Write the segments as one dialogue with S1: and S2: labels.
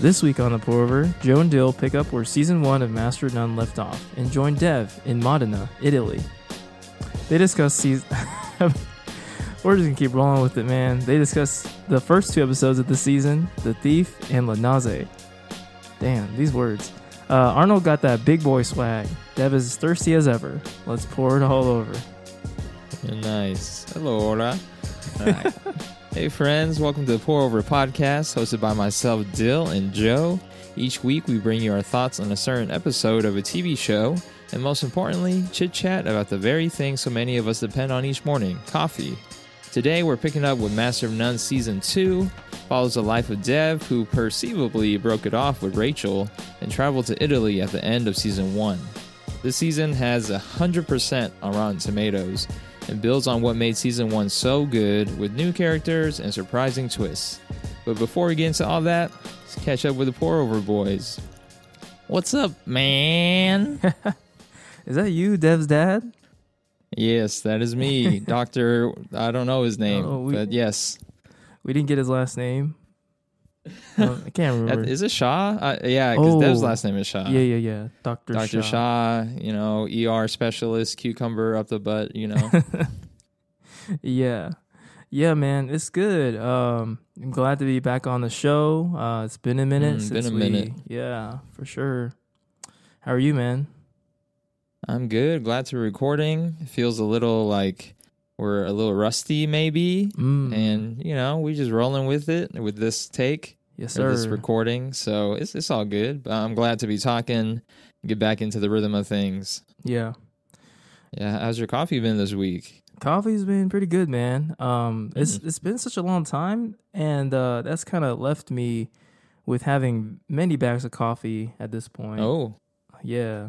S1: This week on the Pour Over, Joe and Dill pick up where season one of Master of None left off and join Dev in Modena, Italy. They discuss season. We're just gonna keep rolling with it, man. They discuss the first two episodes of the season, The Thief and La Naze. Damn, these words. Uh, Arnold got that big boy swag. Dev is as thirsty as ever. Let's pour it all over.
S2: Nice. Hello, Ola. Hey, friends. Welcome to the Pour Over Podcast, hosted by myself, Dill, and Joe. Each week, we bring you our thoughts on a certain episode of a TV show, and most importantly, chit chat about the very thing so many of us depend on each morning coffee. Today, we're picking up with Master of None Season 2, follows the life of Dev, who perceivably broke it off with Rachel and traveled to Italy at the end of Season 1. This season has 100% on Rotten Tomatoes and builds on what made Season 1 so good with new characters and surprising twists. But before we get into all that, let's catch up with the Pour Over Boys. What's up, man?
S1: Is that you, Dev's dad?
S2: yes, that is me, Doctor. I don't know his name,
S1: Oh, we-
S2: but yes.
S1: We didn't get his last name. I can't remember.
S2: Is it Shaw? Uh, yeah, because Dev's
S1: Oh.
S2: last name is Shaw.
S1: yeah, yeah, yeah. Doctor
S2: Dr. Shaw, you know, ER specialist, cucumber up the butt, you know.
S1: yeah yeah man it's good um i'm glad to be back on the show uh it's been a minute
S2: Mm, been a
S1: we-
S2: minute.
S1: yeah for sure how are you man
S2: I'm good. Glad to be recording. It feels a little like we're a little rusty, maybe.
S1: mm.
S2: And, you know, we just rolling with it with this take
S1: yes sir
S2: this recording. So it's, it's all good. But I'm glad to be talking, get back into the rhythm of things.
S1: yeah
S2: Yeah. How's your coffee been this week?
S1: coffee's been pretty good man um it's
S2: Mm.
S1: it's been such a long time and uh that's kind of left me with having many bags of coffee at this point
S2: Oh,
S1: Yeah.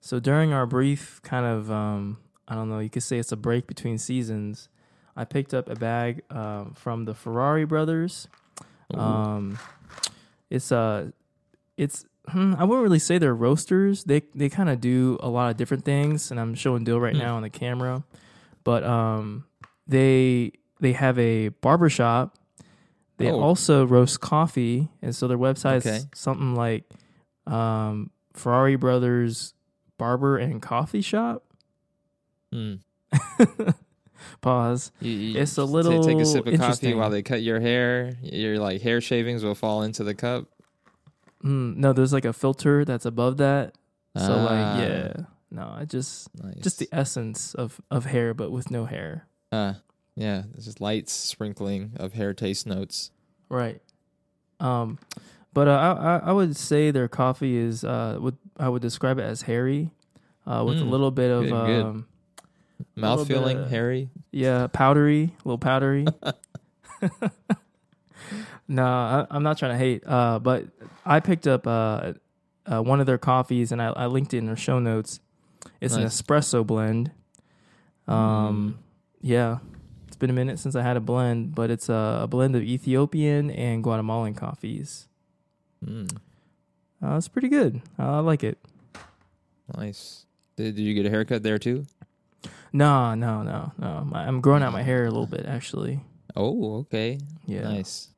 S1: So during our brief kind of um I don't know, you could say it's a break between seasons. I picked up a bag um, from the Ferrari brothers. Um it's uh it's hmm, I wouldn't really say they're roasters. They they kind of do a lot of different things and I'm showing Dill right
S2: Hmm.
S1: now on the camera. But um they they have a barber shop. They
S2: Oh.
S1: also roast coffee and so their website's
S2: Okay.
S1: something like um Ferrari Brothers Barber and Coffee Shop.
S2: Hmm.
S1: Pause.
S2: You- you
S1: It's a little
S2: take a sip of coffee while they cut your hair. Your like hair shavings will fall into the cup.
S1: Mm, no, there's like a filter that's above that. So
S2: Ah,
S1: like yeah. No, I just
S2: nice.
S1: just the essence of of hair but with no hair.
S2: Uh, yeah, it's just light sprinkling of hair taste notes.
S1: Right. Um but uh, I I- I would say their coffee is uh would I would describe it as hairy. Uh with a
S2: Mm,
S1: little bit of
S2: good.
S1: um
S2: Mouth feeling,
S1: of-
S2: hairy.
S1: Yeah, powdery, a little powdery. no, I, I'm not trying to hate. Uh, but I picked up uh, uh, one of their coffees, and I, I linked it in their show notes. It's an espresso blend. Um, yeah, it's been a minute since I had a blend, but it's a, a blend of Ethiopian and Guatemalan coffees.
S2: Mm,
S1: Uh, it's pretty good. I like it.
S2: nice. Did, did you get a haircut there too?
S1: No, no, no, no. My- I'm growing out my hair a little bit, actually.
S2: Oh, okay.
S1: Yeah.
S2: Nice.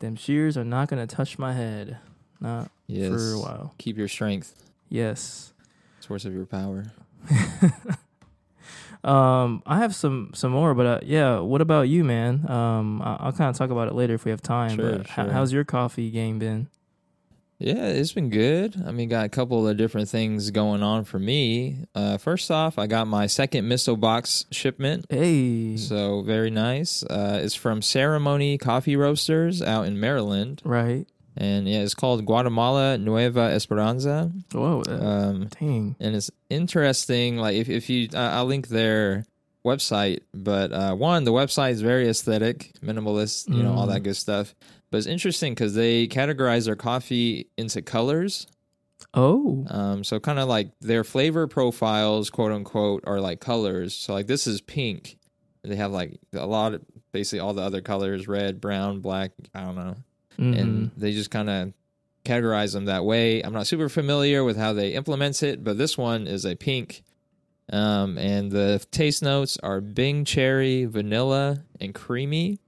S1: Them shears are not gonna touch my head. Not
S2: Yes.
S1: for a while.
S2: Keep your strength.
S1: Yes.
S2: Source of your power.
S1: Um, I have some some more, but uh, yeah. What about you, man? Um, I- I'll kind of talk about it later if we have time.
S2: Sure,
S1: but
S2: sure.
S1: how's your coffee game been?
S2: Yeah, it's been good. I mean, got a couple of different things going on for me. Uh, first off, I got my second Misto Box shipment.
S1: Hey,
S2: So very nice. Uh, it's from Ceremony Coffee Roasters out in Maryland,
S1: right?
S2: and yeah, it's called Guatemala Nueva Esperanza.
S1: Whoa,
S2: Um,
S1: dang.
S2: and it's interesting. Like if if you, uh, I'll link their website. But uh, one, the website is very aesthetic, minimalist, you know, all
S1: Mm.
S2: that good stuff. But it's interesting because they categorize their coffee into colors.
S1: Oh,
S2: Um, so kind of like their flavor profiles, quote unquote, are like colors. So like this is pink. They have like a lot of basically all the other colors: red, brown, black. I don't know
S1: mhm.
S2: and they just kind of categorize them that way. I'm not super familiar with how they implement it, but this one is a pink. Um, and the taste notes are Bing cherry, vanilla, and creamy.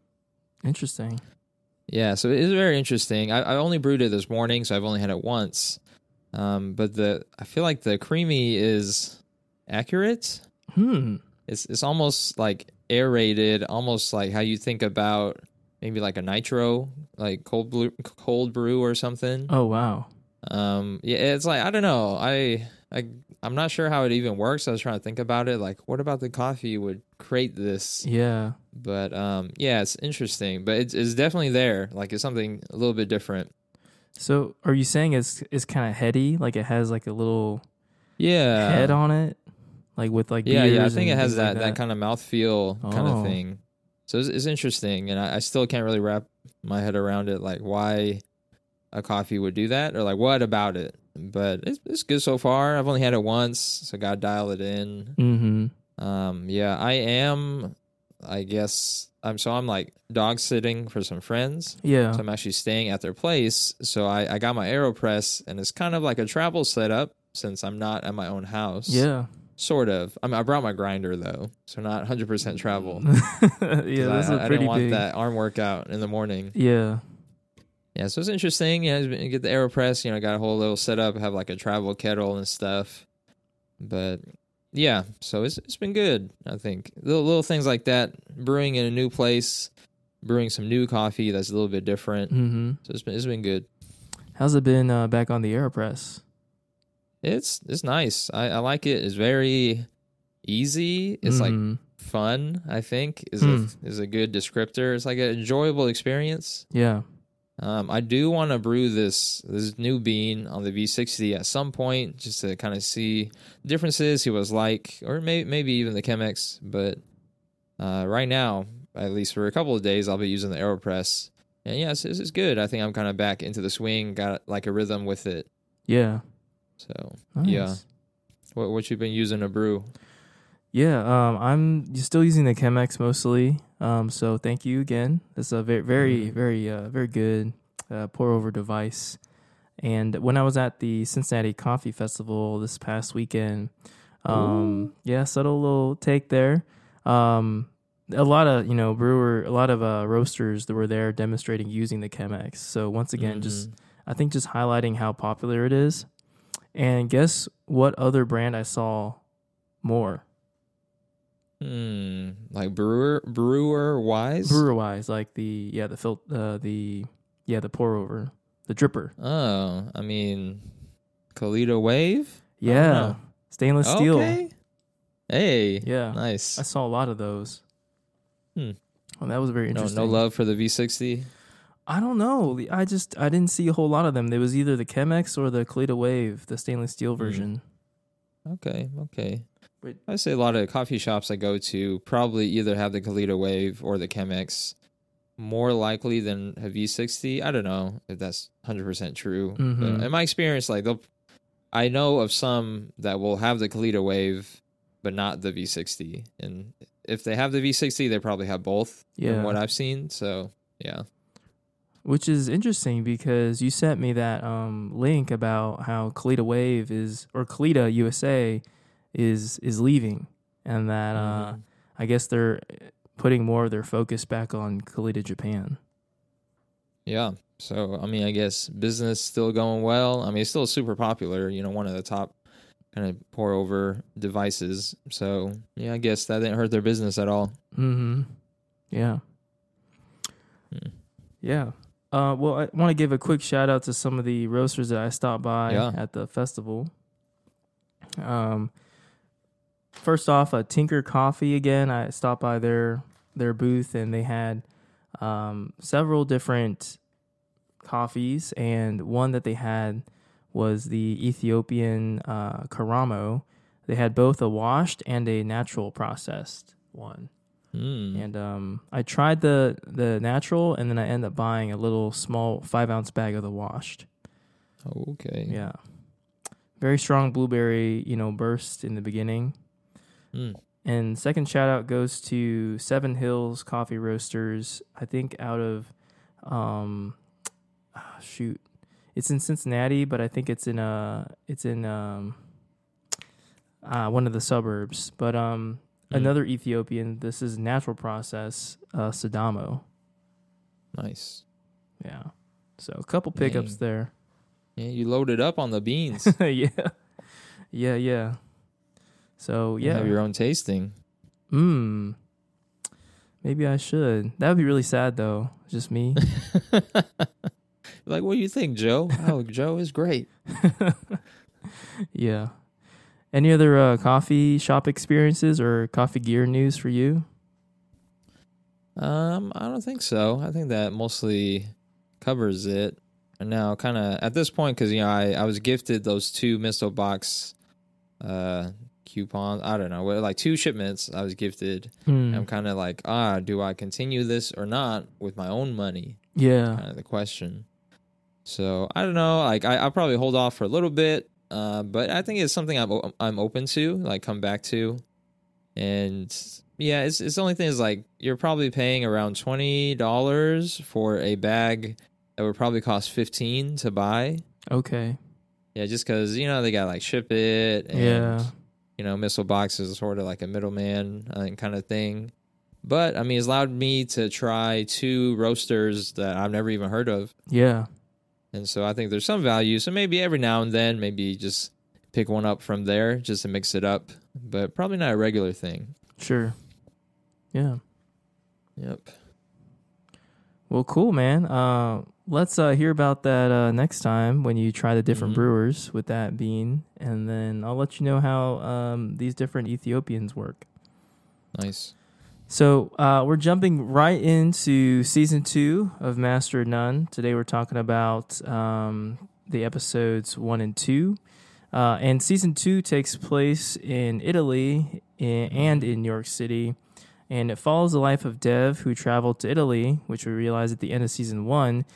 S1: interesting.
S2: Yeah, so it is very interesting. I, I only brewed it this morning, so I've only had it once. Um, but the I feel like the creamy is accurate.
S1: Hmm.
S2: It's it's almost like aerated, almost like how you think about maybe like a nitro, like cold brew, cold brew or something.
S1: Oh wow.
S2: Um, yeah, it's like I don't know. I I I'm not sure how it even works. I was trying to think about it. Like, what about the coffee would create this?
S1: Yeah.
S2: But um, yeah, it's interesting. But it's it's definitely there. Like, it's something a little bit different.
S1: So are you saying it's it's kind of heady? Like it has like a little
S2: Yeah,
S1: head on it, like with like
S2: yeah, yeah. I think it has
S1: things like
S2: that, that kind of mouthfeel kind
S1: Oh.
S2: of thing. So it's, it's interesting, and I, I still can't really wrap my head around it. Like, why a coffee would do that, or like what about it? But it's it's good so far. I've only had it once, so got to dial it in.
S1: Mm-hmm.
S2: Um, yeah, I am. I guess I'm. So I'm like dog sitting for some friends.
S1: Yeah.
S2: So I'm actually staying at their place. So I, I got my Aeropress, and it's kind of like a travel setup since I'm not at my own house.
S1: Yeah.
S2: Sort of. I mean, I brought my grinder though, so not 100% travel.
S1: yeah, That's
S2: I,
S1: a
S2: I
S1: pretty
S2: didn't want
S1: big.
S2: that arm workout in the morning.
S1: Yeah.
S2: Yeah, so it's interesting. Know, you get the Aeropress. You know, got a whole little setup. Have like a travel kettle and stuff. But yeah, so it's it's been good. I think little little things like that. Brewing in a new place, brewing some new coffee that's a little bit different.
S1: Mm-hmm.
S2: So it's been it's been good.
S1: How's it been uh, back on the Aeropress?
S2: It's it's nice. I, I like it. It's very easy. It's like
S1: Mhm.
S2: fun. I think is
S1: Hmm.
S2: a is a good descriptor. It's like an enjoyable experience.
S1: yeah.
S2: Um, I do want to brew this this new bean on the V60 at some point, just to kind of see differences, see what it's like, or maybe maybe even the Chemex. But uh, right now, at least for a couple of days, I'll be using the Aeropress, and yes, this is good. I think I'm kind of back into the swing, got like a rhythm with it.
S1: Yeah.
S2: So,
S1: Nice.
S2: Yeah. what what you been using to brew?
S1: Yeah, um, I'm still using the Chemex mostly. Um, so thank you again. It's a very, very,
S2: Mhm.
S1: very, uh, very good uh, pour over device. And when I was at the Cincinnati Coffee Festival this past weekend, um, yeah, subtle little take there. Um, a lot of you know brewer, a lot of uh, roasters that were there demonstrating using the Chemex. So once again, just
S2: Mhm.
S1: I think just highlighting how popular it is. And guess what other brand I saw more?
S2: Hmm, like brewer brewer wise.
S1: brewer wise, like the yeah the fil- uh, the yeah the pour over the dripper.
S2: Oh, I mean, Kalita Wave.
S1: Yeah, stainless steel.
S2: Okay. Hey.
S1: Yeah,
S2: Nice.
S1: I saw a lot of those.
S2: Hmm.
S1: Well, that was very interesting.
S2: no love for the V60.
S1: I don't know. I just I didn't see a whole lot of them. There was either the Chemex or the Kalita Wave, the stainless steel
S2: Hmm.
S1: version.
S2: Okay, okay.
S1: Wait.
S2: I say a lot of coffee shops I go to probably either have the Kalita Wave or the Chemex. More likely than a V60. I don't know if that's 100% true.
S1: Mhm.
S2: But in my experience, like they'll, I know of some that will have the Kalita Wave, but not the V60. And if they have the V60, they probably have both.
S1: Yeah.
S2: From what I've seen. So yeah.
S1: Which is interesting because you sent me that um, link about how Kalita Wave is or Kalita USA is is leaving, and that uh,
S2: Mhm.
S1: I guess they're putting more of their focus back on Kalita Japan.
S2: Yeah. So I mean, I guess business still going well. I mean, it's still super popular. You know, one of the top kind of pour over devices. So yeah, I guess that didn't hurt their business at all.
S1: Mm-hmm. Yeah.
S2: Hmm.
S1: Yeah. Uh, well, I want to give a quick shout out to some of the roasters that I stopped by
S2: Yeah.
S1: at the festival. Um, first off, uh, Tinker Coffee again. I stopped by their their booth and they had um, several different coffees, and one that they had was the Ethiopian uh, Karamo. They had both a washed and a natural processed one.
S2: Mm.
S1: And um, I tried the the natural, and then I ended up buying a little small five ounce bag of the washed.
S2: Okay.
S1: Yeah, very strong blueberry, you know, burst in the beginning.
S2: Mm.
S1: And second shout out goes to Seven Hills Coffee Roasters. I think out of, um, ah, shoot, it's in Cincinnati, but I think it's in uh it's in um, uh, one of the suburbs. But um,
S2: Mm.
S1: another Ethiopian. This is natural process, uh, Sidamo.
S2: Nice.
S1: Yeah. So a couple pickups there.
S2: Yeah, you loaded up on the beans.
S1: yeah. Yeah, yeah. So
S2: You
S1: yeah.
S2: have your own tasting.
S1: Mm. Maybe I should. That would be really sad though. Just me.
S2: Like, what do you think, Joe? Oh, Joe is great.
S1: yeah. Any other uh, coffee shop experiences or coffee gear news for you?
S2: Um, I don't think so. I think that mostly covers it. And now, kind of at this point, because you know, I I was gifted those two Misto box, uh, coupons. I don't know, like two shipments. I was gifted.
S1: Hmm.
S2: I'm kind of like, ah, do I continue this or not with my own money?
S1: Yeah.
S2: Kind of the question. So I don't know. Like I, I'll probably hold off for a little bit. Uh, but I think it's something I'm I'm open to, like come back to, and yeah, it's it's the only thing is like you're probably paying around twenty dollars for a bag that would probably cost fifteen to buy.
S1: Okay.
S2: Yeah, just because you know they got like ship it, and
S1: Yeah.
S2: You know Misto Box is sort of like a middleman uh, kind of thing. But I mean, it's allowed me to try two roasters that I've never even heard of.
S1: Yeah.
S2: And so I think there's some value. So maybe every now and then, maybe just pick one up from there just to mix it up, but probably not a regular thing.
S1: Sure. Yeah.
S2: Yep.
S1: Well, cool, man. Uh, let's uh, hear about that uh, next time when you try the different
S2: Mhm.
S1: brewers with that bean, and then I'll let you know how um, these different Ethiopians work.
S2: Nice.
S1: So uh, we're jumping right into season two of Master None. Today we're talking about um, the episodes one and two. Uh, and season two takes place in Italy i- and in New York City. And it follows the life of Dev, who traveled to Italy, which we realize at the end of season one,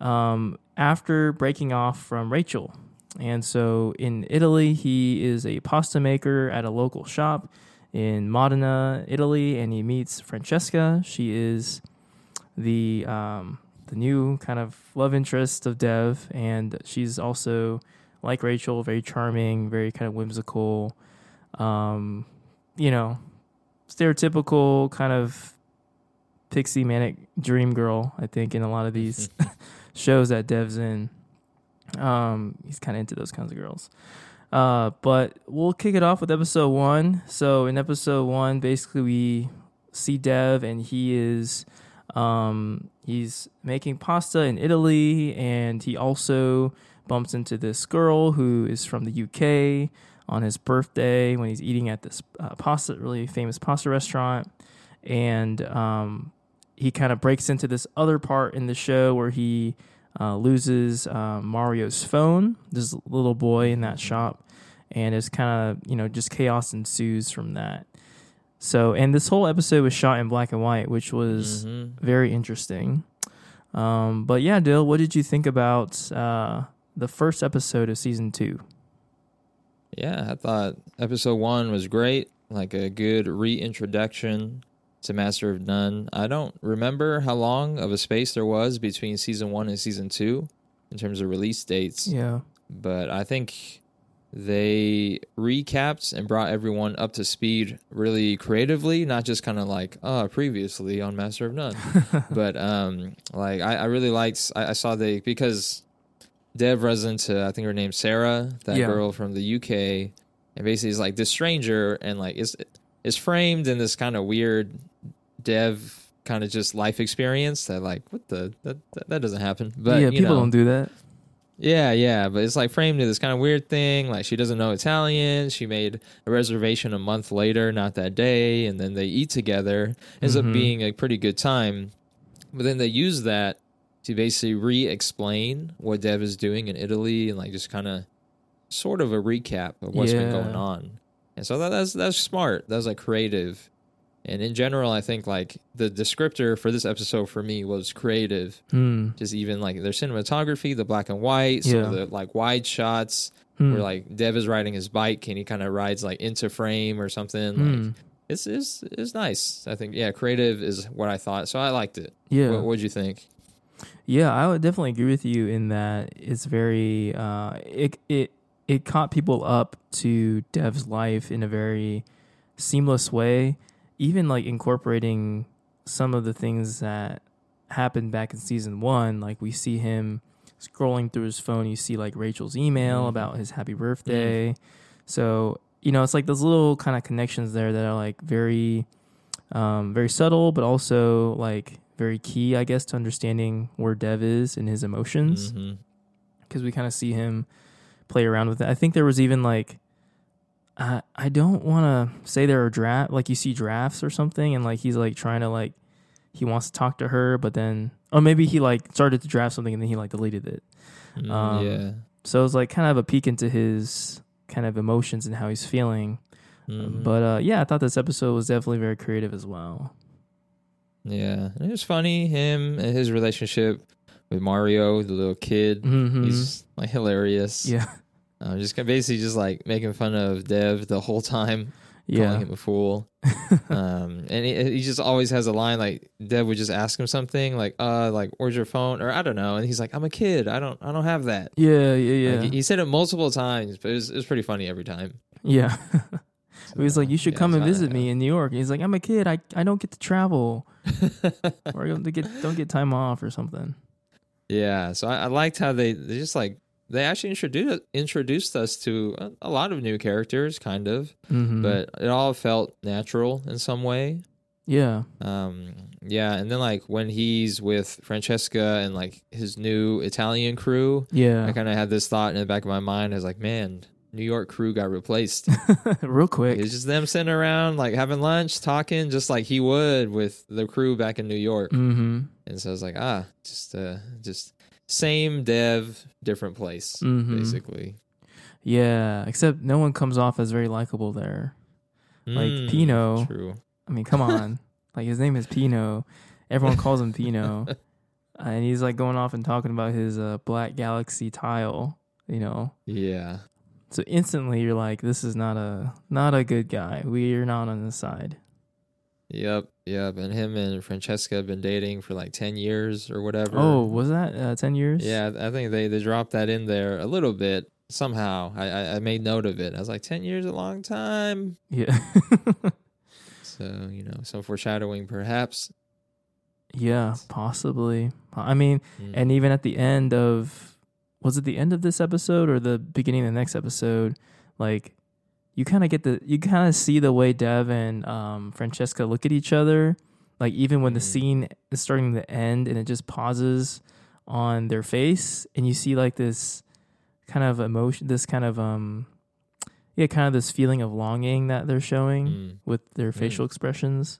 S1: um, after breaking off from Rachel. And so in Italy, he is a pasta maker at a local shop in Modena, Italy, and he meets Francesca. She is the um, the new kind of love interest of Dev, and she's also like Rachel, very charming, very kind of whimsical. Um, you know, stereotypical kind of pixie manic dream girl. I think in a lot of these shows that Dev's in, um, he's kind of into those kinds of girls. Uh, but we'll kick it off with episode one. So in episode one, basically we see Dev and he is um he's making pasta in Italy and he also bumps into this girl who is from the UK on his birthday when he's eating at this uh, pasta really famous pasta restaurant and um he kind of breaks into this other part in the show where he uh, loses uh, Mario's phone. This little boy in that shop, and it's kind of you know just chaos ensues from that. So, and this whole episode was shot in black and white, which was
S2: Mhm.
S1: very interesting. Um, but yeah, Dill, what did you think about uh, the first episode of season two?
S2: Yeah, I thought episode one was great, like a good reintroduction to Master of None. I don't remember how long of a space there was between season one and season two in terms of release dates.
S1: Yeah,
S2: but I think they recapped and brought everyone up to speed really creatively, not just kind of like, oh, previously on Master of None. but um, like I, I really liked. I, I saw they because Dev runs into I think her name's Sarah, that
S1: Yeah.
S2: girl from the UK, and basically is like this stranger and like is is framed in this kind of weird Dev kind of just life experience that like what the that that, doesn't happen. But
S1: yeah, people
S2: know,
S1: don't do that.
S2: yeah, yeah, but it's like framed in this kind of weird thing. Like she doesn't know Italian. She made a reservation a month later, not that day, and then they eat together. Ends
S1: Mhm.
S2: up being a pretty good time. But then they use that to basically re-explain what Dev is doing in Italy and like just kind of sort of a recap of what's been going on. And so that, that's that's smart. That's like creative. And in general, I think like the descriptor for this episode for me was creative
S1: Hmm.
S2: just even like their cinematography, the black and white, some of the like wide shots
S1: Hmm.
S2: where like Dev is riding his bike and he kind of rides like into frame or something.
S1: Hmm.
S2: Like it's is is nice. I think yeah, creative is what I thought. So I liked it.
S1: Yeah.
S2: What what'd you think?
S1: Yeah, I would definitely agree with you in that it's very uh it it it caught people up to Dev's life in a very seamless way, even like incorporating some of the things that happened back in season one. Like we see him scrolling through his phone, you see like Rachel's email
S2: Mhm.
S1: about his happy birthday. So you know, it's like those little kind of connections there that are like very, um, very subtle, but also like very key, I guess, to understanding where Dev is and his emotions
S2: Mhm.
S1: because we kind of see him play around with it. I think there was even like, I I don't want to say there are draft like you see drafts or something, and like he's like trying to like he wants to talk to her, but then or maybe he like started to draft something and then he like deleted it.
S2: Mm,
S1: Um,
S2: yeah.
S1: So it was like kind of a peek into his kind of emotions and how he's feeling.
S2: Mhm.
S1: But uh, yeah, I thought this episode was definitely very creative as well.
S2: yeah, and it was funny him and his relationship with Mario, the little kid.
S1: hmm
S2: He's like hilarious.
S1: Yeah,
S2: Uh, just basically just like making fun of Dev the whole time, calling
S1: yeah,
S2: him a fool. um, and he, he just always has a line like Dev would just ask him something like, "Uh, like where's your phone?" or I don't know, and he's like, "I'm a kid. I don't, I don't have that."
S1: yeah, yeah, yeah,
S2: Like, he, he said it multiple times, but it was, it was pretty funny every time.
S1: yeah.
S2: So,
S1: He was like, "You should
S2: yeah,
S1: come and visit me in New York." And he's like, "I'm a kid. I, I don't get to travel, or I don't get don't get time off or something."
S2: Yeah, so I, I liked how they they just like they actually introduced introduced us to a, a lot of new characters, kind of,
S1: hmm
S2: but it all felt natural in some way.
S1: yeah,
S2: Um, yeah, and then like when he's with Francesca and like his new Italian crew,
S1: yeah,
S2: I kind of had this thought in the back of my mind. I was like, man, New York crew got replaced.
S1: real quick.
S2: it's just them sitting around like having lunch, talking, just like he would with the crew back in New York.
S1: hmm
S2: And so I was like, ah, just uh, just same dev, different place,
S1: Mhm.
S2: basically.
S1: Yeah, except no one comes off as very likable there. Like
S2: Mm,
S1: Pino.
S2: True.
S1: I mean, come on. like his name is Pino. Everyone calls him Pino. and he's like going off and talking about his uh, Black Galaxy tile, you know.
S2: Yeah.
S1: So instantly you're like, this is not a not a good guy. We're not on his side.
S2: Yep. Yep. And him and Francesca have been dating for like ten years or whatever.
S1: Oh, was that uh, ten years?
S2: Yeah, I think they they dropped that in there a little bit somehow. I I, I made note of it. I was like, ten years, a long time.
S1: Yeah.
S2: So you know, some foreshadowing, perhaps.
S1: yeah, possibly. I mean,
S2: Mm.
S1: and even at the end of was it the end of this episode or the beginning of the next episode like you kind of get the you kind of see the way dev and um, francesca look at each other like even when the
S2: Mhm.
S1: scene is starting to end and it just pauses on their face and you see like this kind of emotion this kind of um yeah kind of this feeling of longing that they're showing
S2: Mm.
S1: with their facial expressions.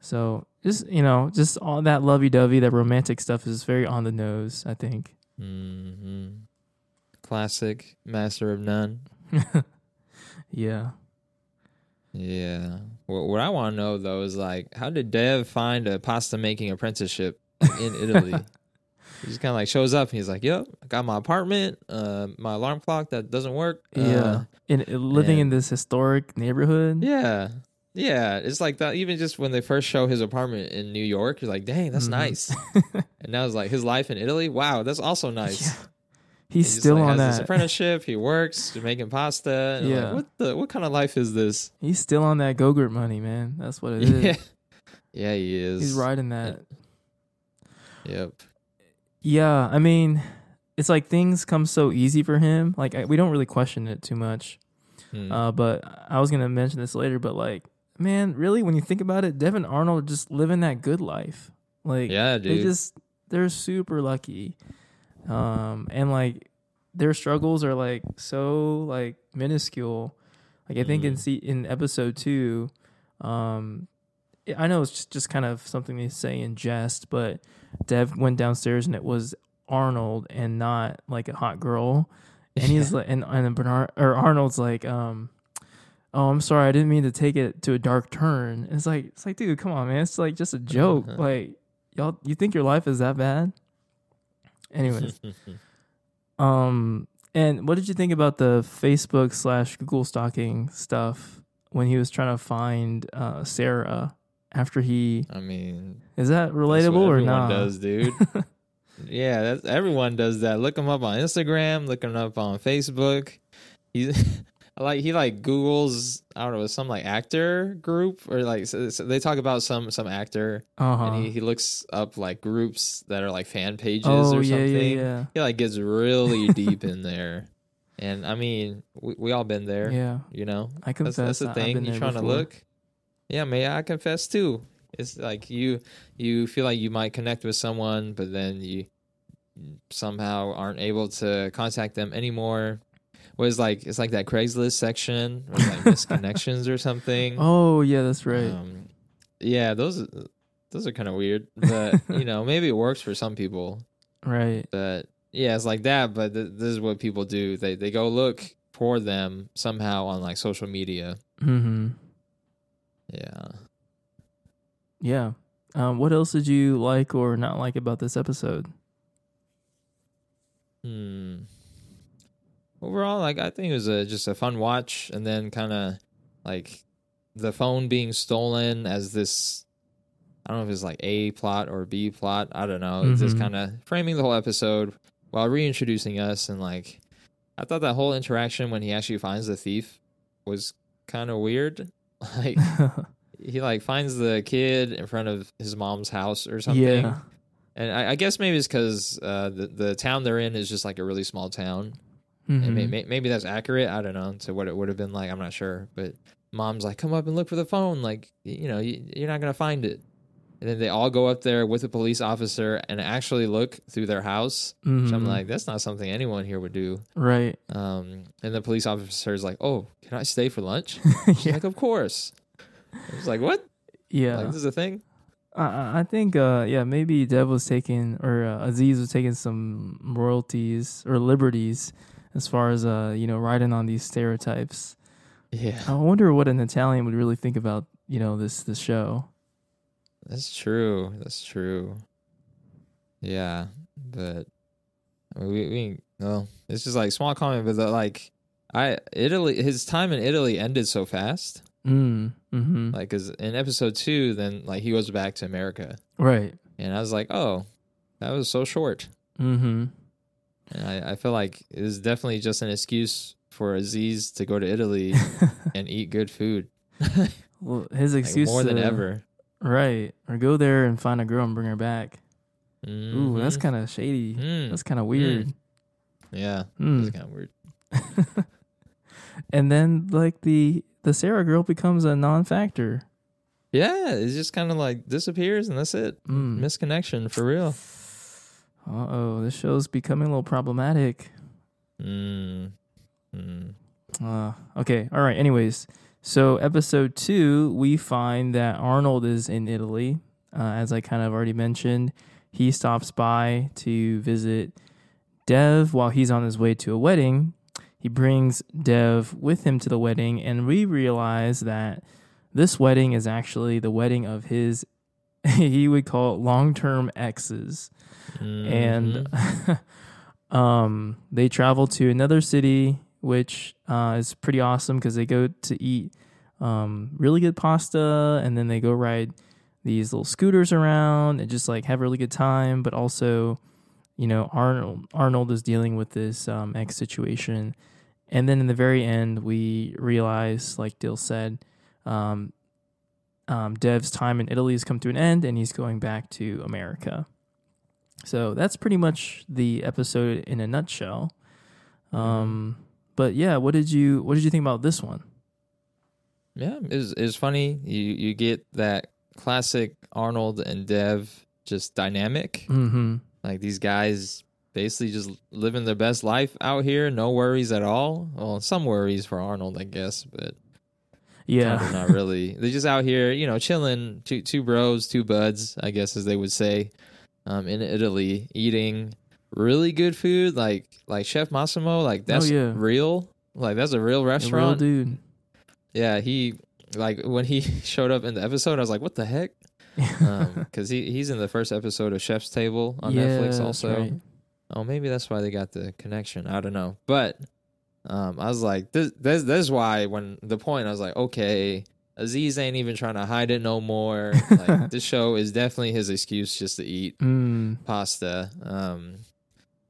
S1: So just you know, just all that lovey dovey, that romantic stuff is very on the nose. I think.
S2: Mhm. Classic Master of None.
S1: yeah.
S2: Yeah. What, what I want to know though is like, how did Dev find a pasta making apprenticeship in Italy? he just kind of like shows up and he's like, "Yep, I got my apartment, uh, my alarm clock that doesn't work." Uh,
S1: yeah. In living in this historic neighborhood.
S2: yeah, yeah. It's like that. Even just when they first show his apartment in New York, you're like, "Dang, that's
S1: Mhm.
S2: nice." and now it's like his life in Italy. Wow, that's also nice.
S1: Yeah. He's
S2: He
S1: still
S2: like,
S1: on that.
S2: apprenticeship. He works, making pasta.
S1: Yeah.
S2: like, what the? What kind of life is this?
S1: He's still on that Gogurt money, man. That's what it is.
S2: Yeah, yeah, he is.
S1: He's riding that.
S2: Yep.
S1: Yeah, I mean, it's like things come so easy for him. Like I, we don't really question it too much.
S2: Hmm.
S1: Uh, but I was gonna mention this later. But like, man, really, when you think about it, Devin Arnold just living that good life. Like,
S2: yeah,
S1: they
S2: dude.
S1: just they're super lucky. Um, and like their struggles are like so like minuscule. Like I think in
S2: Mhm.
S1: see in episode two, um, I know it's just, just kind of something they say in jest, but Dev went downstairs and it was Arnold and not like a hot girl. And he's like, and and Bernard or Arnold's like, um, oh, I'm sorry, I didn't mean to take it to a dark turn. It's like, it's like, dude, come on, man, it's like just a joke. Like, y'all, you think your life is that bad? Anyways, um, and what did you think about the Facebook slash Google stalking stuff when he was trying to find uh, Sarah after he?
S2: I mean,
S1: Is that relatable or not?
S2: Does dude? yeah, that's, everyone does that. Look him up on Instagram. Look him up on Facebook. He's. Like he like Google's I don't know some like actor group or like so, so they talk about some some actor
S1: Uh-huh.
S2: and he, he looks up like groups that are like fan pages
S1: oh
S2: or
S1: yeah,
S2: something.
S1: yeah, yeah.
S2: He like gets really deep in there, and I mean we, we all been there.
S1: Yeah,
S2: You know,
S1: I confess.
S2: that's, that's the thing. You're trying
S1: before.
S2: to look. Yeah, may I confess too? It's like you you feel like you might connect with someone, but then you somehow aren't able to contact them anymore. Was like it's like that Craigslist section with like misconnections or something.
S1: Oh yeah, that's right.
S2: Um, yeah, those those are kind of weird, but you know maybe it works for some people.
S1: right.
S2: But yeah, it's like that. But th- this is what people do. They they go look for them somehow on like social media.
S1: Mm-hmm.
S2: Yeah.
S1: Yeah. Um, what else did you like or not like about this episode?
S2: Hmm. Overall, like I think it was a just a fun watch, and then kind of like the phone being stolen as this. I don't know if it's like A plot or B plot. I don't know. It's just kind of framing the whole episode while reintroducing us, and like I thought that whole interaction when he actually finds the thief was kind of weird. Like he like finds the kid in front of his mom's house or something.
S1: yeah.
S2: And I, I guess maybe it's because uh, the the town they're in is just like a really small town,
S1: Mhm.
S2: may, may, maybe that's accurate. I don't know to what it would have been like. I'm not sure, but mom's like, "Come up and look for the phone. Like, you know, you, you're not gonna find it." And then they all go up there with a police officer and actually look through their house. Which I'm like, that's not something anyone here would do.
S1: right.
S2: Um, and the police officer is like, "Oh, can I stay for lunch?"
S1: Yeah.
S2: like, "Of course." I was like, "What?
S1: Yeah.
S2: Like this is a thing?"
S1: I- I, I think, uh, yeah, maybe Dev was taking, or uh, Aziz was taking some royalties or liberties as far as, uh, you know, riding on these stereotypes.
S2: Yeah,
S1: I wonder what an Italian would really think about, you know, this this show.
S2: That's true. That's true. Yeah, but I mean, we we well, it's just like small comment, but the, like I Italy, his time in Italy ended so fast.
S1: Mm. Mm-hmm.
S2: Like, cause in episode two, then like he goes back to America,
S1: Right.
S2: and I was like, oh, that was so short.
S1: Mm-hmm.
S2: And I I feel like it is definitely just an excuse for Aziz to go to Italy and eat good food,
S1: well, his
S2: like,
S1: excuse
S2: more than
S1: to-
S2: ever.
S1: Right. Or go there and find a girl and bring her back. Ooh, that's kind of shady.
S2: Mm.
S1: That's kind of weird.
S2: yeah,
S1: Mm.
S2: it's kind of weird.
S1: And then like the the Sarah girl becomes a non-factor.
S2: Yeah, it just kind of like disappears and that's it.
S1: Mm.
S2: Misconnection for real.
S1: Uh oh, this show's becoming a little problematic.
S2: Mm. Mm.
S1: Uh, okay, all right. Anyways, so episode two, we find that Arnold is in Italy. Uh, as I kind of already mentioned, he stops by to visit Dev while he's on his way to a wedding. He brings Dev with him to the wedding, and we realize that this wedding is actually the wedding of his, he would call it long term exes.
S2: Mhm.
S1: And um, they travel to another city, which uh, is pretty awesome because they go to eat um, really good pasta, and then they go ride these little scooters around and just like have a really good time. But also, you know, Arnold Arnold is dealing with this um, ex situation, and then in the very end, we realize, like Dill said, um, um, Dev's time in Italy has come to an end, and he's going back to America. So that's pretty much the episode in a nutshell. Um, but yeah, what did you what did you think about this one?
S2: yeah, it's was, it was funny. You you get that classic Arnold and Dev just dynamic.
S1: Mm-hmm.
S2: Like these guys basically just living their best life out here, no worries at all. Well, some worries for Arnold, I guess, but
S1: Yeah,
S2: kinda not really. They're just out here, you know, chilling. Two two bros, two buds, I guess as they would say, um, in Italy, eating really good food, like like Chef Massimo. Like that's
S1: yeah.
S2: real. Like that's a real
S1: A real
S2: restaurant.
S1: dude.
S2: Yeah, he like when he showed up in the episode, I was like, what the heck? Because he he's in the first episode of Chef's Table on
S1: Yeah,
S2: Netflix also.
S1: right.
S2: Oh, maybe that's why they got the connection. I don't know, but um, I was like, this, this, this is why when the point I was like, okay, Aziz ain't even trying to hide it no more. Like this show is definitely his excuse just to eat
S1: Mm,
S2: pasta. Um,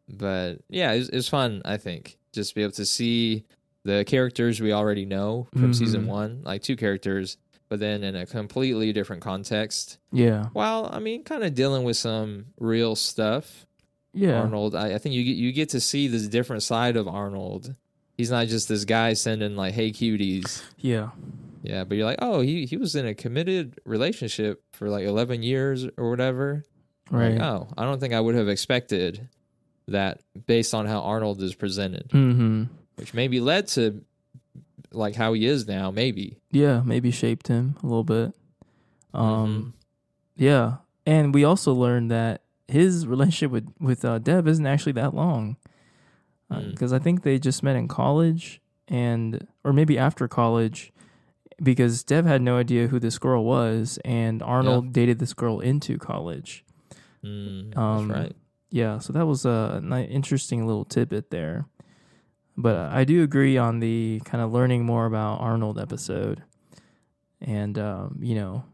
S2: but yeah, it was, it fun. I think just to be able to see the characters we already know from season
S1: Mhm.
S2: one, like two characters, but then in a completely different context.
S1: Yeah.
S2: While I mean, kind of dealing with some real stuff.
S1: Yeah.
S2: Arnold, I, I think you get you get to see this different side of Arnold. He's not just this guy sending like "Hey cuties,"
S1: Yeah.
S2: yeah, but you're like, oh, he he was in a committed relationship for like 11 years or whatever.
S1: Right.
S2: Like, oh, I don't think I would have expected that based on how Arnold is presented,
S1: mm-hmm.
S2: which maybe led to like how he is now. Maybe.
S1: Yeah, maybe shaped him a little bit.
S2: Mm-hmm.
S1: Um, yeah, and we also learned that his relationship with with uh, Dev isn't actually that long,
S2: Mm.
S1: because I think they just met in college and or maybe after college, because Dev had no idea who this girl was, and Arnold dated this girl into college.
S2: Mm,
S1: Um,
S2: right.
S1: Yeah, so that was a ni- interesting little tidbit there. But I do agree on the kind of learning more about Arnold episode, and um, you know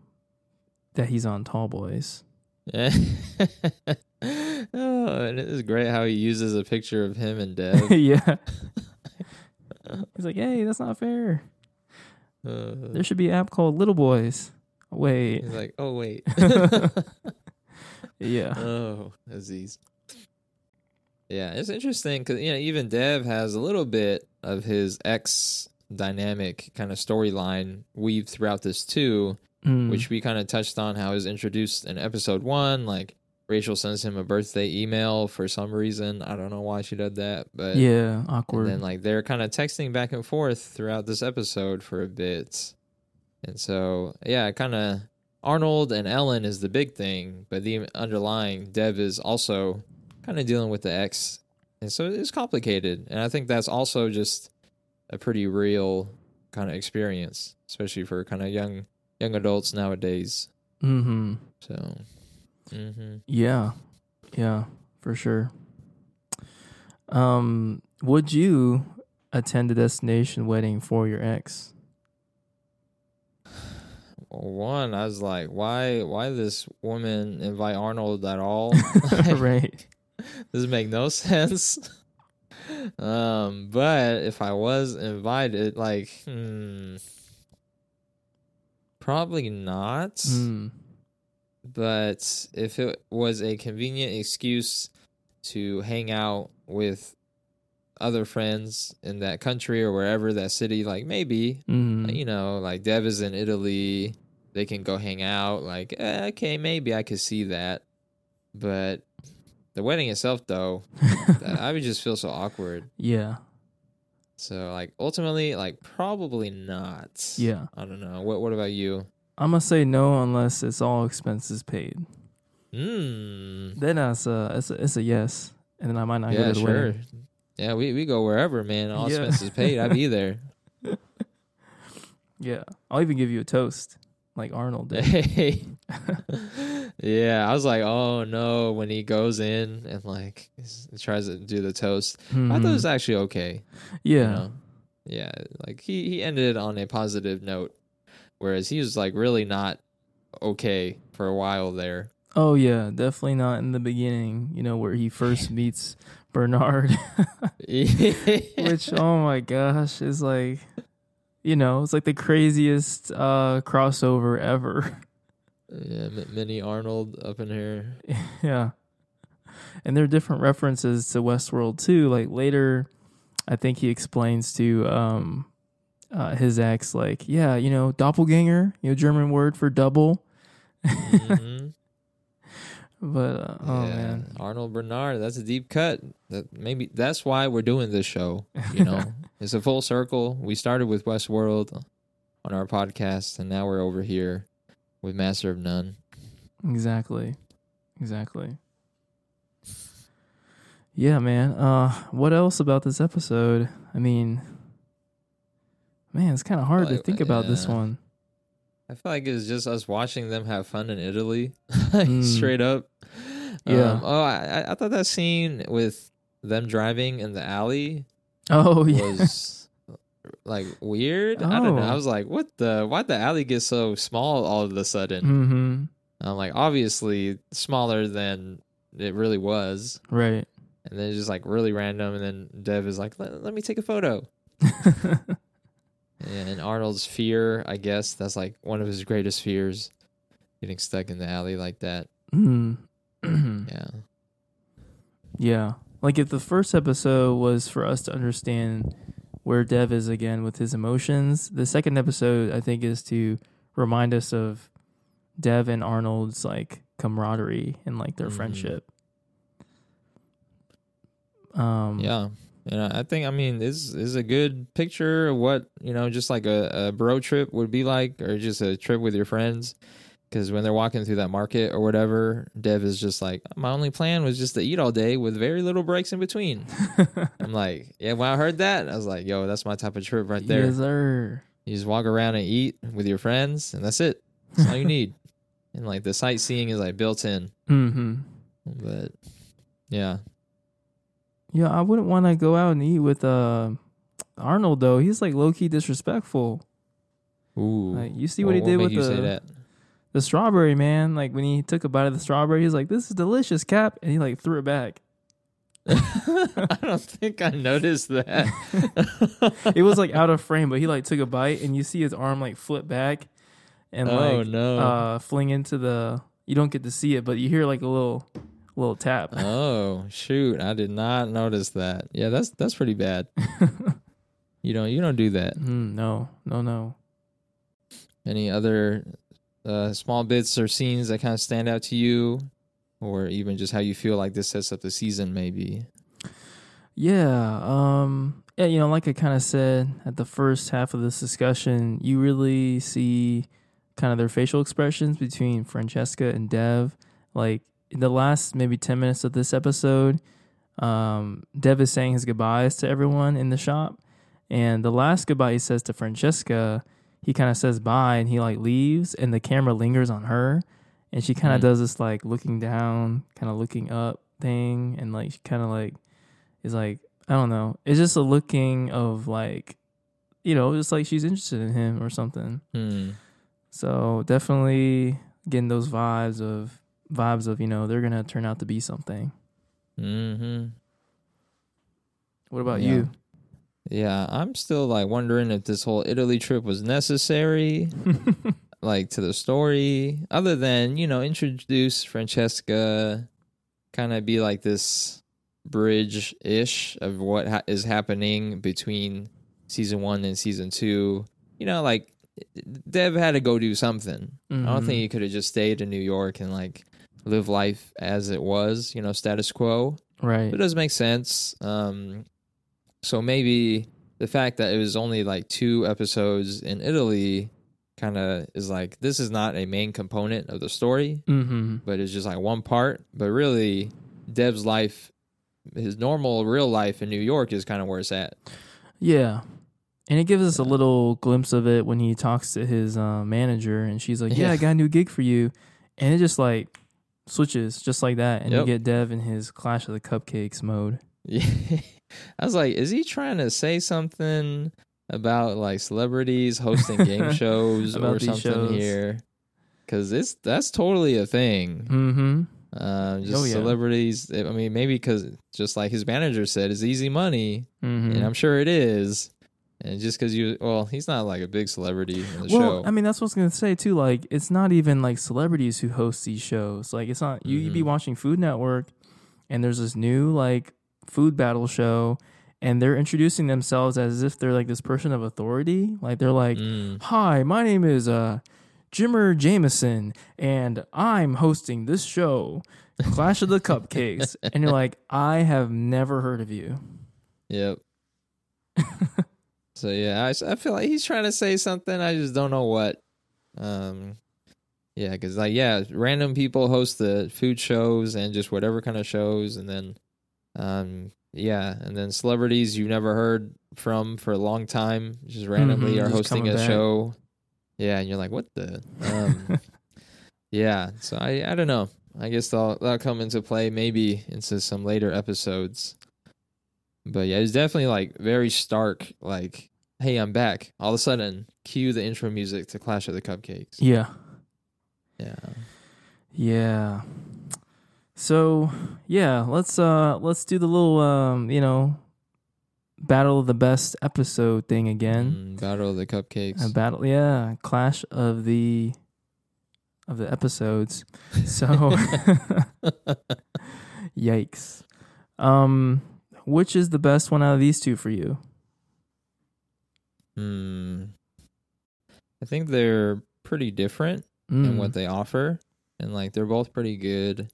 S1: that he's on Tall Boys.
S2: Oh, and it is great how he uses a picture of him and Dev.
S1: yeah, he's like, "Hey, that's not fair.
S2: Uh,
S1: There should be an app called Little Boys." Wait,
S2: he's like, oh wait.
S1: yeah,
S2: Oh, Aziz. Yeah, it's interesting because you know even Dev has a little bit of his ex dynamic kind of storyline weaved throughout this too,
S1: Mm,
S2: which we kind of touched on how it was introduced in episode one. Like Rachel sends him a birthday email for some reason. I don't know why she did that, but
S1: yeah, awkward.
S2: and then like they're kind of texting back and forth throughout this episode for a bit. And so yeah, kind of Arnold and Ellen is the big thing, but the underlying Dev is also kind of dealing with the ex. And so it's complicated. And I think that's also just a pretty real kind of experience, especially for kind of young young adults nowadays.
S1: mm-hmm.
S2: So hmm
S1: Yeah, yeah, for sure. Um, would you attend a destination wedding for your ex?
S2: one, I was like, why why this woman invite Arnold at all?
S1: right.
S2: Does make no sense. um, but if I was invited, like, hmm, probably not.
S1: Mm.
S2: But if it was a convenient excuse to hang out with other friends in that country or wherever that city, like maybe,
S1: Mm.
S2: you know, like Dev is in Italy, they can go hang out. Like, eh, okay, maybe I could see that. But the wedding itself, though, I would just feel so awkward.
S1: yeah.
S2: So, like, ultimately, like, probably not.
S1: Yeah.
S2: I don't know. What What about you?
S1: I'm gonna say no unless it's all expenses paid.
S2: Hmm.
S1: Then it's a it's a, it's a yes, and then I might not go
S2: Yeah,
S1: to the
S2: sure.
S1: wedding.
S2: Yeah, we, we go wherever, man. All
S1: Yeah.
S2: expenses paid. I'd be there.
S1: Yeah, I'll even give you a toast, like Arnold did.
S2: Hey. yeah, I was like, oh no, when he goes in and like tries to do the toast. I thought it
S1: Mhm.
S2: was actually okay.
S1: yeah,
S2: you know? Yeah, like he he ended on a positive note, whereas he was like really not okay for a while there.
S1: oh yeah, definitely not in the beginning. You know where he first meets Bernard, which oh my gosh is like, you know, it's like the craziest uh crossover ever.
S2: yeah, mini Arnold up in here.
S1: yeah. And there are different references to Westworld too. Like later, I think he explains to um, uh, his ex, like, yeah, you know, doppelganger, you know, German word for double.
S2: Mhm.
S1: But uh, oh
S2: Yeah,
S1: man,
S2: Arnold Bernard, that's a deep cut. That maybe that's why we're doing this show. You know, it's a full circle. We started with Westworld on our podcast, and now we're over here with Master of None.
S1: exactly, exactly. Yeah, man. Uh, what else about this episode? I mean, man, it's kind of hard to think about this one.
S2: I feel like it's just us watching them have fun in Italy,
S1: Mm.
S2: straight up.
S1: Yeah.
S2: Um, oh, I, I- thought that scene with them driving in the alley
S1: Oh yeah,
S2: was like weird. I don't know.
S1: Oh.
S2: I was like, what the? Why'd the alley get so small all of a sudden?
S1: mm-hmm.
S2: I'm like, obviously smaller than it really was.
S1: Right.
S2: And then it's just like really random. And then Dev is like, let, let me take a photo. and Arnold's fear, I guess that's like one of his greatest fears, getting stuck in the alley like that.
S1: Mm.
S2: Yeah.
S1: yeah. Like if the first episode was for us to understand where Dev is again with his emotions, the second episode I think is to remind us of Dev and Arnold's like camaraderie and like their
S2: Mhm.
S1: friendship. Um
S2: Yeah. And I I think I mean this is a good picture of what you know, just like a, a bro trip would be like, or just a trip with your friends. Because when they're walking through that market or whatever, Dev is just like, my only plan was just to eat all day with very little breaks in between. I'm like, yeah. When I heard that, I was like, yo, that's my type of trip right there.
S1: Yes, sir.
S2: You just walk around and eat with your friends, and that's it. That's all you need. And like the sightseeing is like built in.
S1: Mm-hmm.
S2: But yeah,
S1: Yeah, I wouldn't want to go out and eat with uh Arnold though. He's like low key disrespectful.
S2: ooh.
S1: Like you see what he did with the the strawberry, man. Like when he took a bite of the strawberry, he's like, "This is delicious, Cap," and he like threw it back.
S2: I don't think I noticed that.
S1: It was like out of frame, but he like took a bite, and you see his arm like flip back and
S2: oh
S1: like
S2: no!
S1: uh fling into the. You don't get to see it, but you hear like a little little tap.
S2: oh shoot! I did not notice that. Yeah, that's that's pretty bad. you don't you don't do that.
S1: Mm, no, no, no.
S2: Any other uh, small bits or scenes that kind of stand out to you, or even just how you feel like this sets up the season? Maybe.
S1: Yeah, um yeah, you know, like I kind of said at the first half of this discussion, you really see kind of their facial expressions between Francesca and Dev. Like the last maybe 10 minutes of this episode, um Dev is saying his goodbyes to everyone in the shop, and the last goodbye he says to Francesca, he kind of says bye and he like leaves and the camera lingers on her and she kind of
S2: Mm.
S1: does this like looking down, kind of looking up thing and like she kind of like is like I don't know. It's just a looking of like, you know, just like she's interested in him or something.
S2: Hmm.
S1: So definitely getting those vibes of vibes of you know they're gonna turn out to be something.
S2: Hmm.
S1: What about
S2: Yeah.
S1: you?
S2: Yeah, I'm still like wondering if this whole Italy trip was necessary, like to the story, other than you know introduce Francesca, kind of be like this bridge ish of what ha- is happening between season one and season two. You know, like Dev had to go do something. I don't think he could have just stayed in New York and like live life as it was, you know, status quo.
S1: right.
S2: It does make sense. Um, so maybe the fact that it was only like two episodes in Italy kind of is like this is not a main component of the story,
S1: Mm-hmm.
S2: but it's just like one part. But really, Dev's life, his normal real life in New York is kind of where it's at.
S1: Yeah. And it gives us a little glimpse of it when he talks to his uh, manager, and she's like, "Yeah,
S2: Yeah.
S1: I got a new gig for you," and it just like switches just like that, and
S2: Yep.
S1: you get Dev in his Clash of the Cupcakes mode.
S2: Yeah. I was like, is he trying to say something about like celebrities hosting game shows or something
S1: shows.
S2: here? Because it's that's totally a thing.
S1: Mm-hmm.
S2: Um, just
S1: Oh, yeah.
S2: celebrities. I mean, maybe because just like his manager said, it's easy money,
S1: Mm-hmm.
S2: and I'm sure it is. And just because you, well, he's not like a big celebrity in the
S1: well,
S2: show.
S1: I mean, that's what I was gonna say too. Like, it's not even like celebrities who host these shows. Like, it's not you. You be
S2: Mhm.
S1: watching Food Network, and there's this new like food battle show, and they're introducing themselves as if they're like this person of authority. Like, they're like,
S2: Mm.
S1: "Hi, my name is uh, Jimmer Jameson, and I'm hosting this show, Clash of the Cupcakes." and you're like, "I have never heard of you."
S2: Yep. so yeah, I, I feel like he's trying to say something. I just don't know what. Um, yeah, because like yeah, random people host the food shows and just whatever kind of shows, and then, um, yeah, and then celebrities you've never heard from for a long time just randomly
S1: Mhm,
S2: are
S1: just
S2: hosting a
S1: back.
S2: show. Yeah, and you're like, what the? Um, yeah, so I I don't know. I guess they'll they'll come into play maybe into some later episodes. But yeah, it's definitely like very stark. Like, hey, I'm back. All of a sudden, cue the intro music to Clash of the Cupcakes.
S1: yeah.
S2: Yeah.
S1: Yeah. So yeah, let's uh let's do the little um you know battle of the best episode thing again.
S2: Mm, Battle of the Cupcakes.
S1: A battle, yeah, clash of the of the episodes. So, yikes. Um, which is the best one out of these two for you?
S2: Hmm. I think they're pretty different
S1: Mm.
S2: in what they offer, and like they're both pretty good.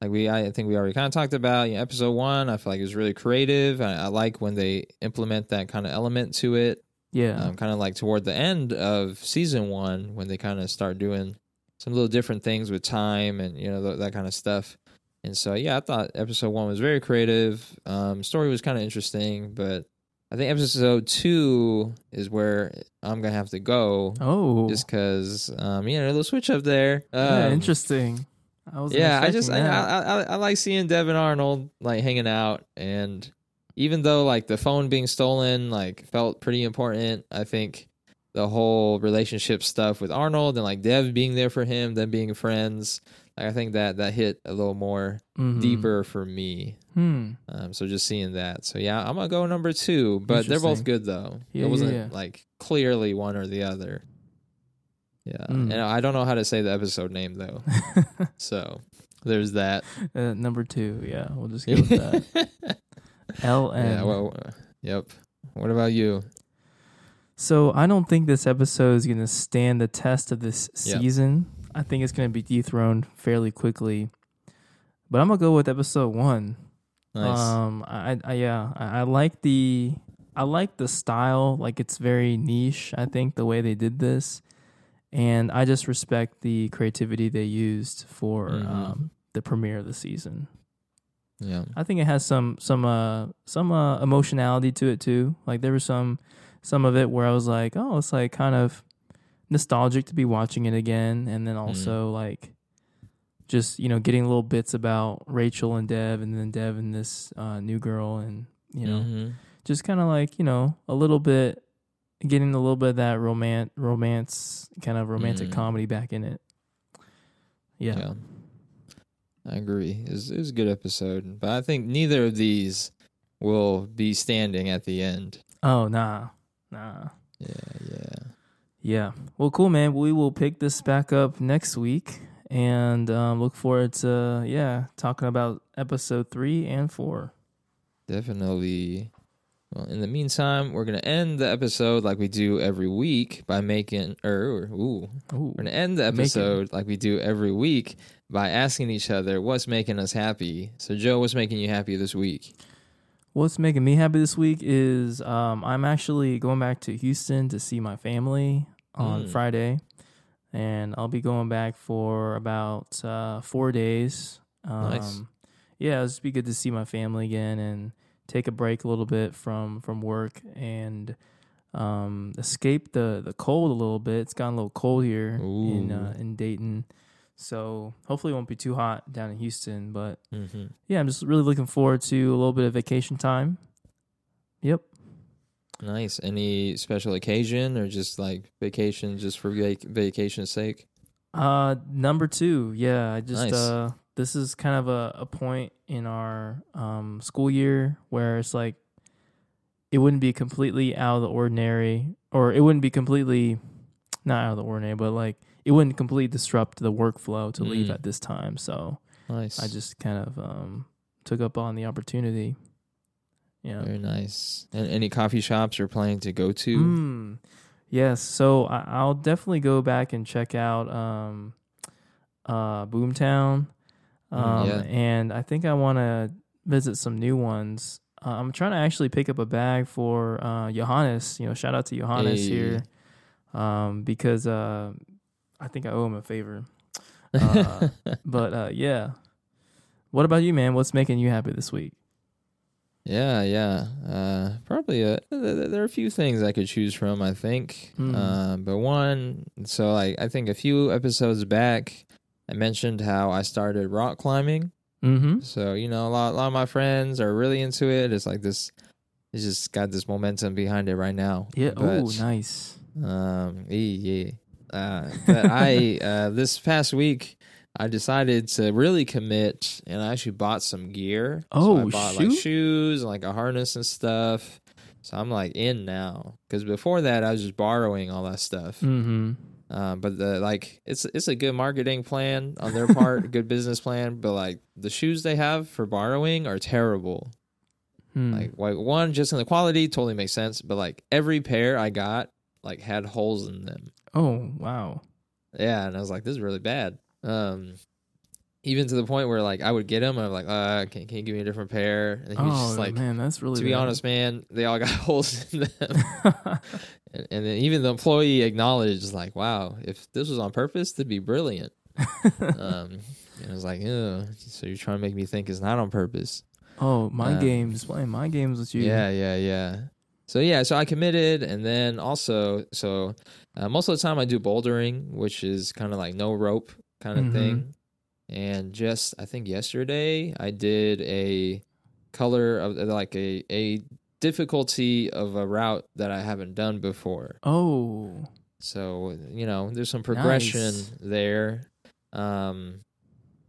S2: Like we, I think we already kind of talked about. You know, episode one, I feel like it was really creative. I, I like when they implement that kind of element to it.
S1: yeah,
S2: Um, kind of like toward the end of season one when they kind of start doing some little different things with time and you know th- that kind of stuff. And so yeah, I thought episode one was very creative. Um, story was kind of interesting, but I think episode two is where I'm gonna have to go
S1: oh,
S2: just because um, you know little switch up there.
S1: yeah,
S2: Um,
S1: interesting. I was
S2: yeah, I just I, I I I like seeing Devin Arnold like hanging out, and even though like the phone being stolen like felt pretty important, I think the whole relationship stuff with Arnold and like Dev being there for him, them being friends, like I think that that hit a little more deeper for me.
S1: Hmm.
S2: Um, so just seeing that, so yeah, I'm gonna go number two, but they're both good though.
S1: Yeah,
S2: it wasn't
S1: yeah, yeah.
S2: like clearly one or the other. Yeah,
S1: Mm.
S2: and I don't know how to say the episode name though. So there's that.
S1: uh, number two. Yeah, we'll just go with that. L N.
S2: yeah. Well. Yep. What about you?
S1: So I don't think this episode is going to stand the test of this
S2: Yeah.
S1: season. I think it's going to be dethroned fairly quickly. But I'm gonna go with episode one.
S2: Nice.
S1: Um, I, I yeah, I, I like the I like the style. Like it's very niche. I think the way they did this, and I just respect the creativity they used for
S2: Mhm.
S1: um, the premiere of the season.
S2: yeah.
S1: I think it has some some uh some uh emotionality to it too. Like there was some some of it where I was like, oh, it's like kind of nostalgic to be watching it again, and then also like just you know getting little bits about Rachel and Dev, and then Dev and this uh, new girl, and you know
S2: Mhm.
S1: just kind of like you know a little bit getting a little bit of that romance romance kind of romantic
S2: Mm.
S1: comedy back in it. Yeah.
S2: Yeah. I agree. It was, it was a good episode, but I think neither of these will be standing at the end.
S1: Oh nah, nah.
S2: Yeah. Yeah.
S1: Yeah. Well, cool, man. We will pick this back up next week and um, look forward to, yeah, talking about episode three and four.
S2: Definitely. Well, in the meantime, we're gonna end the episode like we do every week by making, or, or ooh,
S1: Ooh.
S2: We're gonna end the episode like we do every week by asking each other what's making us happy. So, Joe, what's making you happy this week?
S1: What's making me happy this week is um, I'm actually going back to Houston to see my family on
S2: Mm.
S1: Friday. And I'll be going back for about uh, four days. Um,
S2: Nice.
S1: Yeah, it'll just be good to see my family again and take a break a little bit from, from work and um, escape the, the cold a little bit. It's gotten a little cold here in uh, in Dayton. So hopefully it won't be too hot down in Houston, but
S2: Mm-hmm.
S1: yeah, I'm just really looking forward to a little bit of vacation time. Yep.
S2: Nice. Any special occasion or just like vacation just for vac- vacation's sake?
S1: Uh, number two, yeah, I just
S2: Nice.
S1: uh, this is kind of a, a point in our um school year where it's like it wouldn't be completely out of the ordinary, or it wouldn't be completely not out of the ordinary, but like it wouldn't completely disrupt the workflow to leave
S2: Mm.
S1: at this time. So
S2: Nice.
S1: I just kind of um took up on the opportunity. Yeah.
S2: Very nice. And any coffee shops you're planning to go to?
S1: Mm, yes. So I, I'll definitely go back and check out um, uh, Boomtown.
S2: Mm,
S1: Um,
S2: yeah.
S1: And I think I want to visit some new ones. Uh, I'm trying to actually pick up a bag for uh, Johannes. You know, shout out to Johannes
S2: Hey.
S1: here um, because uh, I think I owe him a favor. Uh, but uh, yeah. What about you, man? What's making you happy this week?
S2: Yeah, yeah. Uh, probably uh th- th- there are a few things I could choose from. I think,
S1: Hmm.
S2: uh, but one. So, like, I think a few episodes back, I mentioned how I started rock climbing.
S1: Mm-hmm.
S2: So you know, a lot, a lot of my friends are really into it. It's like this. It's just got this momentum behind it right now.
S1: Yeah. Oh, nice.
S2: Um, yeah, yeah. Uh, but I uh, this past week I decided to really commit, and I actually bought some gear. So I
S1: Oh,
S2: bought like shoes and like a harness and stuff. So I'm like in now because before that I was just borrowing all that stuff.
S1: Mm-hmm.
S2: Uh, but the like it's it's a good marketing plan on their part, good business plan. But like the shoes they have for borrowing are terrible.
S1: Hmm.
S2: Like like one just in the quality totally makes sense, but like every pair I got like had holes in them.
S1: oh wow.
S2: Yeah, and I was like, this is really bad. Um, even to the point where like I would get them, I'm like, uh, can, can you give me a different pair? And he was
S1: Oh
S2: just like,
S1: man, that's really
S2: to be
S1: bad.
S2: honest, man, they all got holes in them. and, and then even the employee acknowledged, like, wow, if this was on purpose, that'd be brilliant. um, and I was like, Ew, so you're trying to make me think it's not on purpose.
S1: oh, my
S2: Um,
S1: games, playing my games with you.
S2: Yeah, yeah, yeah. So yeah, so I committed, and then also, so uh, most of the time I do bouldering, which is kind of like no rope kind of
S1: Mhm.
S2: thing. And just I think yesterday I did a color of like a a difficulty of a route that I haven't done before.
S1: Oh.
S2: So you know, there's some progression
S1: Nice.
S2: there. Um,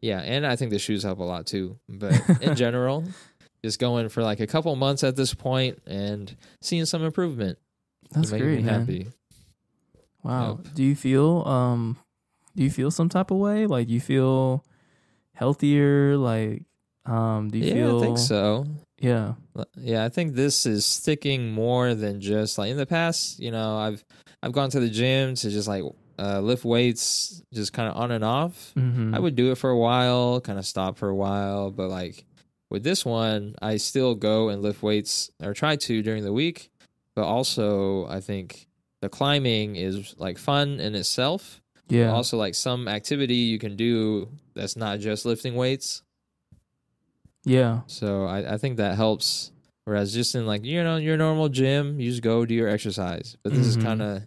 S2: yeah, and I think the shoes help a lot too. But in general, just going for like a couple months at this point and seeing some improvement.
S1: That's great,
S2: happy.
S1: Wow.
S2: Yep.
S1: Do you feel um do you feel some type of way? Like you feel healthier? Like um do you
S2: yeah,
S1: feel
S2: I think so.
S1: Yeah.
S2: Yeah, I think this is sticking more than just like in the past. You know, I've I've gone to the gym to just like uh, lift weights, just kind of on and off.
S1: Mm-hmm.
S2: I would do it for a while, kind of stop for a while, but like with this one, I still go and lift weights or try to during the week. But also, I think the climbing is like fun in itself.
S1: Yeah.
S2: Also, like some activity you can do that's not just lifting weights.
S1: yeah.
S2: So I, I think that helps. Whereas just in like you know your normal gym, you just go do your exercise. But this is
S1: Mhm.
S2: kind of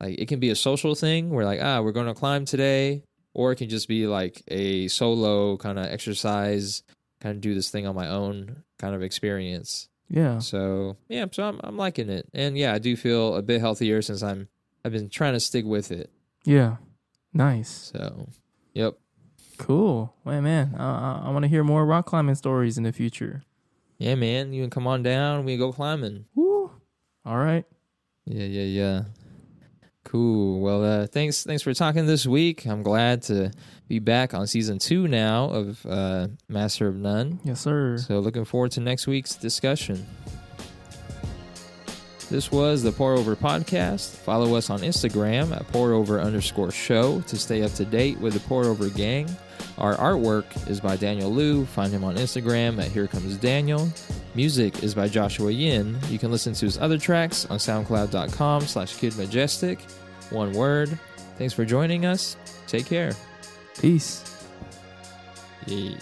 S2: like it can be a social thing where like ah we're going to climb today, or it can just be like a solo kind of exercise, kind of do this thing on my own kind of experience.
S1: Yeah.
S2: So yeah, so I'm I'm liking it, and yeah, I do feel a bit healthier since I'm I've been trying to stick with it.
S1: Yeah. Nice.
S2: So yep,
S1: Cool. Man. I I, I want to hear more rock climbing stories in the future.
S2: yeah, man, you can come on down. We can go climbing.
S1: Woo. All right.
S2: Yeah, yeah, yeah. Cool. Well, uh, thanks, thanks for talking this week. I'm glad to be back on season two now of uh, Master of None.
S1: Yes, sir.
S2: So, looking forward to next week's discussion. This was the Pour Over Podcast. Follow us on Instagram at Pour Over underscore show to stay up to date with the Pour Over gang. Our artwork is by Daniel Liu. Find him on Instagram at Here Comes Daniel. Music is by Joshua Yin. You can listen to his other tracks on soundcloud.com slash Kid Majestic. One word. Thanks for joining us. Take care.
S1: Peace.
S2: Yay.